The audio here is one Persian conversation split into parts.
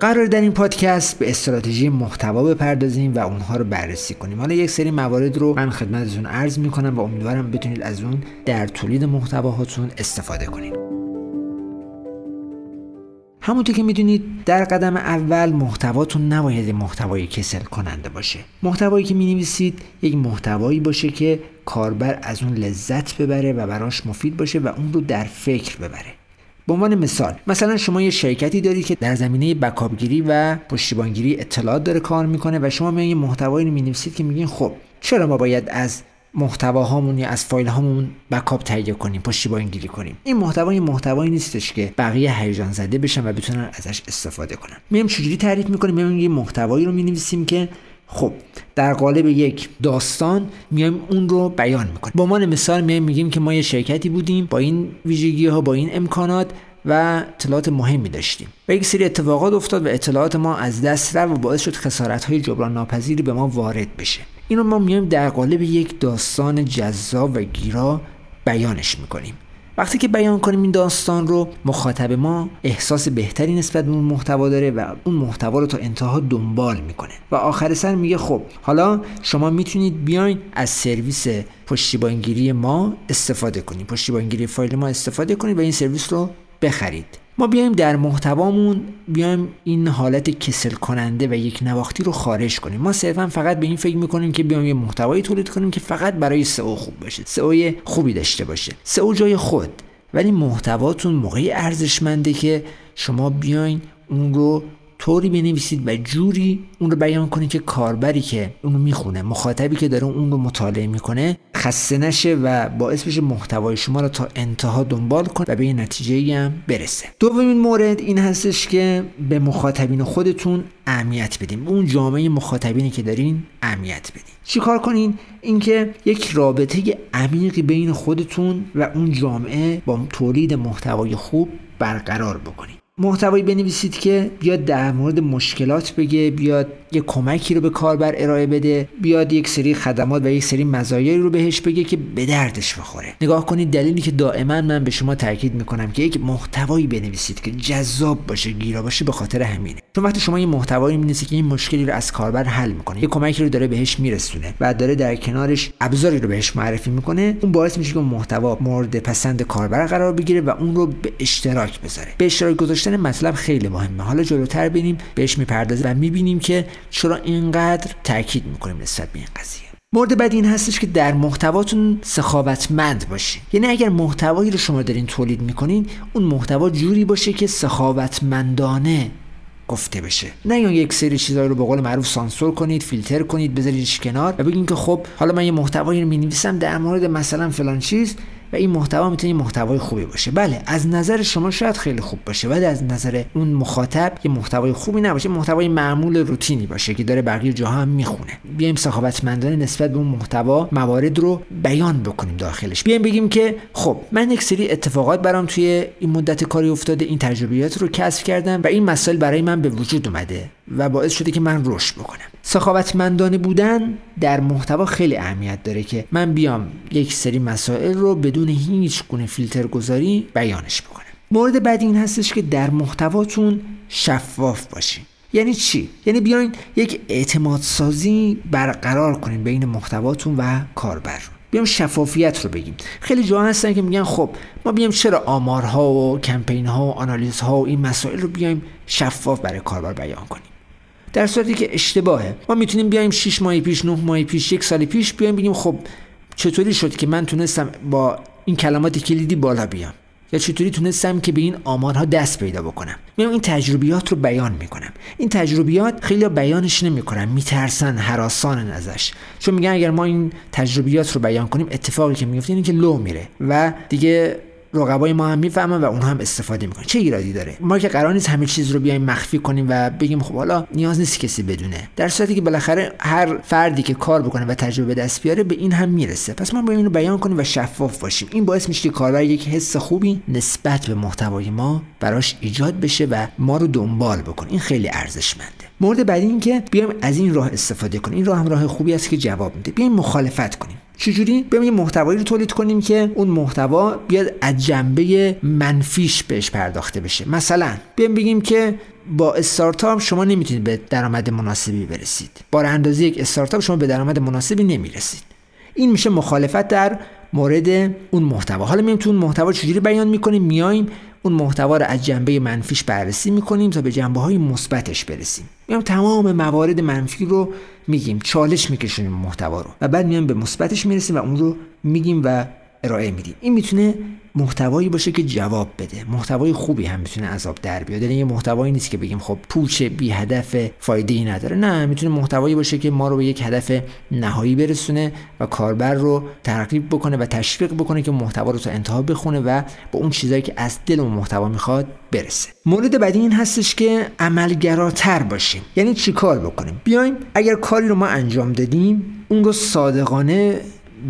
قرار در این پادکست به استراتژی محتوا بپردازیم و اونها رو بررسی کنیم. حالا یک سری موارد رو من خدمتتون عرض می‌کنم و امیدوارم بتونید از اون در تولید محتواهاتون استفاده کنید. همونطور که می‌دونید در قدم اول محتواتون نباید محتوای کسل کننده باشه. محتوایی که می‌نویسید یک محتوایی باشه که کاربر از اون لذت ببره و براش مفید باشه و اون رو در فکر ببره. به عنوان مثال مثلا شما یه شرکتی دارید که در زمینه بکاپگیری و پشتیبانگیری اطلاعات داره کار می‌کنه و شما میان یه محتوایی رو می‌نویسید که میگین خب چرا ما باید از محتواهامون یا از فایل هامون بکاپ تهیه کنیم پشتیبانی گیری کنیم؟ این محتوا این محتوایی نیستش که بقیه هیجان زده بشن و بتونن ازش استفاده کنن. میایم چجوری تعریف می‌کنیم؟ میایم یه محتوایی رو می‌نویسیم که خب در قالب یک داستان میایم اون رو بیان می‌کنیم. به عنوان مثال میایم میگیم که ما یه شرکتی بودیم با این ویژگی ها با این امکانات و اطلاعات مهمی داشتیم. و یک سری اتفاقات افتاد و اطلاعات ما از دست رفت و باعث شد خسارت های جبران ناپذیری به ما وارد بشه. این رو ما میایم در قالب یک داستان جذاب و گیرا بیانش می‌کنیم. وقتی که بیان کنیم این داستان رو مخاطب ما احساس بهتری نسبت به اون محتوا داره و اون محتوا رو تا انتها دنبال می‌کنه. و آخر سر میگه خب حالا شما می‌تونید بیاین از سرویس پشتیبانگیری ما استفاده کنید. پشتیبانگیری فایل ما استفاده کنید و این سرویس رو بخرید. ما بیایم در محتوامون بیایم این حالت کسل کننده و یک نواختی رو خارج کنیم. ما صرفا فقط به این فکر می‌کنیم که بیایم یه محتوایی تولید کنیم که فقط برای سئو خوب باشه سئو خوبی داشته باشه. سئو جای خود. ولی محتواتون موقعی ارزشمنده که شما بیاین اون رو طوری بنویسید و جوری اون رو بیان کنید که کاربری که اونو می‌خونه مخاطبی که داره اون رو مطالعه می‌کنه خسته نشه و باعث بشه محتوای شما رو تا انتها دنبال کنه و به این نتیجه هم برسه. دومین مورد این هستش که به مخاطبین خودتون اهمیت بدیم اون جامعه مخاطبینی که دارین اهمیت بدین. چیکار کنین؟ اینکه یک رابطه عمیقی بین خودتون و اون جامعه با تولید محتوای خوب برقرار بکنید محتوایی بنویسید که بیاد در مورد مشکلات بگه بیاد یه کمکی رو به کاربر ارائه بده بیاد یک سری خدمات و یک سری مزایایی رو بهش بگه که به دردش بخوره. نگاه کنید دلیلی که دائما من به شما تاکید می‌کنم که یک محتوایی بنویسید که جذاب باشه گیرا باشه به خاطر همینه. چون وقتی شما این محتوایی می‌نویسید که این مشکلی رو از کاربر حل می‌کنه یه کمکی رو داره بهش میرسونه و داره در کنارش ابزاری رو بهش معرفی می‌کنه اون باعث میشه که محتوا مورد پسند کاربر قرار بگیره و اون رو به اشتراک بذاره. به اشتراک گذاشتن مطلب خیلی مهمه. حالا جلوتر ببینیم بهش می‌پردازیم و می‌بینیم که چرا اینقدر تاکید می‌کنیم نسبت به این قضیه؟ مورد بعد این هستش که در محتواتون سخاوتمند باشین. یعنی اگر محتوایی رو شما دارین تولید می‌کنین اون محتوا جوری باشه که سخاوتمندانه گفته بشه. نه یا یک سری چیزایی رو به قول معروف سانسور کنید فیلتر کنید بذاریدش کنار و بگین که خب حالا من یه محتوایی رو می‌نویسم در مورد مثلا فلان چیز. و این محتوا می‌تونه محتوای خوبی باشه. بله از نظر شما شاید خیلی خوب باشه ولی از نظر اون مخاطب یه محتوای خوبی نباشه محتوای معمول روتینی باشه که داره بقیه جاها هم می‌خونه. بیایم سخاوتمندانه نسبت به اون محتوا موارد رو بیان بکنیم داخلش. بیایم بگیم که خب من یک سری اتفاقات برام توی این مدت کاری افتاده این تجربیات رو کسب کردم و این مسائل برای من به وجود اومده و باعث شده که من رشد بکنم. سخاوتمندانه بودن در محتوا خیلی اهمیت داره که من بیام یک سری مسائل رو بدون هیچ گونه فیلتر گذاری بیانش بکنم. مورد بعدی این هستش که در محتواتون شفاف باشین. یعنی چی؟ یعنی بیاین یک اعتماد سازی برقرار کنین بین محتواتون و کاربر بیام شفافیت رو بگیم. خیلی جا هستن که میگن خب ما بیایم چرا آمارها و کمپین ها و آنالیزها و این مسائل رو بیایم شفاف برای کاربر بیان کنیم. در صورتی که اشتباهه. ما می‌تونیم بیایم 6 ماه پیش 9 ماه پیش یک سال پیش بیایم بگیم خب چطوری شد که من تونستم با این کلمات کلیدی بالا بیام؟ یا چطوری تونستم که به این آمارها دست پیدا بکنم؟ میام این تجربیات رو بیان می‌کنم. این تجربیات خیلی بیانش نمی‌کنن میترسن حراسانن ازش. چون میگن اگر ما این تجربیات رو بیان کنیم اتفاقی که میفته اینه که لو میره و دیگه رقبای ما هم می‌فهمن و اونها هم استفاده می‌کنن. چه ایرادی داره؟ ما که قرار نیست همه چیز رو بیایم مخفی کنیم و بگیم خب حالا نیاز نیست کسی بدونه. در صورتی که بالاخره هر فردی که کار بکنه و تجربه دست بیاره به این هم می‌رسه. پس ما باید اینو بیان کنیم و شفاف باشیم. این باعث میشه که کاربر یک حس خوبی نسبت به محتوای ما براش ایجاد بشه و ما رو دنبال بکنه. این خیلی ارزشمنده. مورد بعدی این که بیایم از این راه استفاده کنیم. این راه هم راه خوبی است که جواب میده. بیایم مخالفت کنیم. چجوری؟ یه محتوایی رو تولید کنیم که اون محتوا بیاد از جنبه منفیش بهش پرداخته بشه. مثلا بیایم بگیم که با استارتاپ شما نمی‌تونید به درآمد مناسبی برسید. با اندازه یک استارتاپ شما به درآمد مناسبی نمی‌رسید. این میشه مخالفت در مورد اون محتوا. حالا میایم تو اون محتوا چجوری بیان می‌کنیم؟ میایم اون محتوا رو از جنبه منفیش بررسی می‌کنیم تا به جنبه های مثبتش برسیم. میام تمام موارد منفی رو میگیم چالش میکشونیم محتوا رو و بعد میایم به مثبتش می‌رسیم و اون رو میگیم و ارائه میدیم این می‌تونه محتوایی باشه که جواب بده. محتوای خوبی هم می‌تونه عذاب در بیاد یعنی یه محتوایی نیست که بگیم خب پوچ بی هدف فایده ای نداره. نه می‌تونه محتوایی باشه که ما رو به یک هدف نهایی برسونه و کاربر رو ترغیب بکنه و تشویق بکنه که محتوا رو تا انتها بخونه و با اون چیزایی که از دل اون محتوا می‌خواد برسه. مورد بعدی این هستش که عملگراتر باشیم. یعنی چیکار بکنیم؟ بیایم اگر کاری رو ما انجام دادیم اون رو صادقانه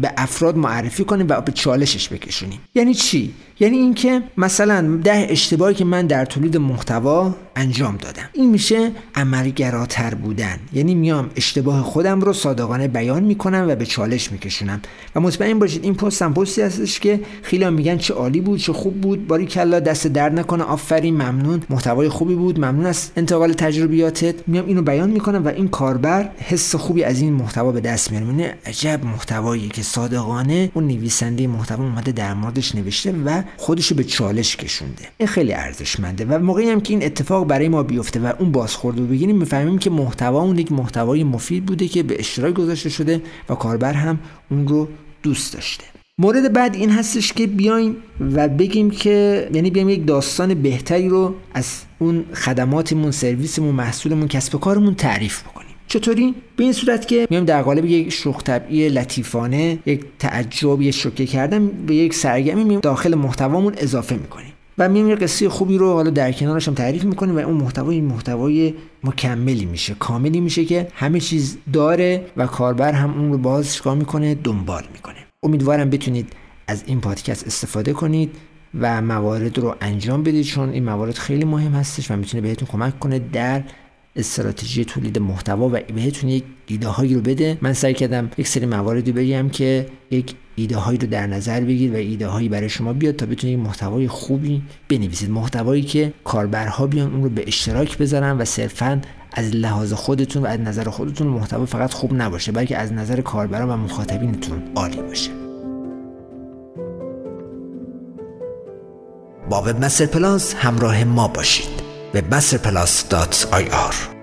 به افراد معرفی کنیم و به چالشش بکشونیم. یعنی چی؟ یعنی اینکه مثلا ده اشتباهی که من در تولید محتوا انجام دادم. این میشه عملگراتر بودن. یعنی میام اشتباه خودم رو صادقانه بیان می‌کنم و به چالش میکشونم. و مطمئن باشید این پست هم پستی هستش که خیلی میگن چه عالی بود چه خوب بود. باری کلا دست درد نکنه. آفرین ممنون. محتوای خوبی بود. ممنون از انتقال تجربیاتت. میام اینو بیان می‌کنم و این کاربر حس خوبی از این محتوا به دست میاره. یعنی عجب محتوایی که صادقانه اون نویسنده محتوا اومده در موردش نوشته و خودشو به چالش کشونده. این خیلی ارزشمنده. و موقعی هم که این اتفاق برای ما بیفته و اون بازخورد رو بگیریم می‌فهمیم که محتوا اون یک محتوای مفید بوده که به اشتراک گذاشته شده و کاربر هم اون رو دوست داشته. مورد بعد این هستش که بیایم و بگیم که یعنی بیایم یک داستان بهتری رو از اون خدماتمون سرویسمون محصولمون کسب و کارمون تعریف بکنیم. چطوری؟ به این صورت که میایم در قالب یک شوخ طبعی لطیفانه یک تعجب یک شوکه کردن به یک سرگرمی داخل محتوامون اضافه می‌کنیم. و میایم یه قصه خوبی رو حالا در کنارش هم تعریف می‌کنیم و اون محتوای محتوای مکملی میشه کاملی میشه که همه چیز داره و کاربر هم اون رو باز چیکار می‌کنه؟ دنبال می‌کنه. امیدوارم بتونید از این پادکست استفاده کنید و موارد رو انجام بدید چون این موارد خیلی مهم هستش و می‌تونه بهتون کمک کنه در استراتژی تولید محتوا و بهتون یک ایده هایی رو بده. من سعی کردم یک سری مواردی بگم که یک ایده هایی رو در نظر بگیر و ایده هایی برای شما بیاد تا بتونید محتوای خوبی بنویسید. محتوایی که کاربرها بیان اون رو به اشتراک بذارن و صرفا از لحاظ خودتون و از نظر خودتون محتوا فقط خوب نباشه بلکه از نظر کاربران و مخاطبینتون عالی باشه. با Web Plus همراه ما باشید. به بسر Plus dot IR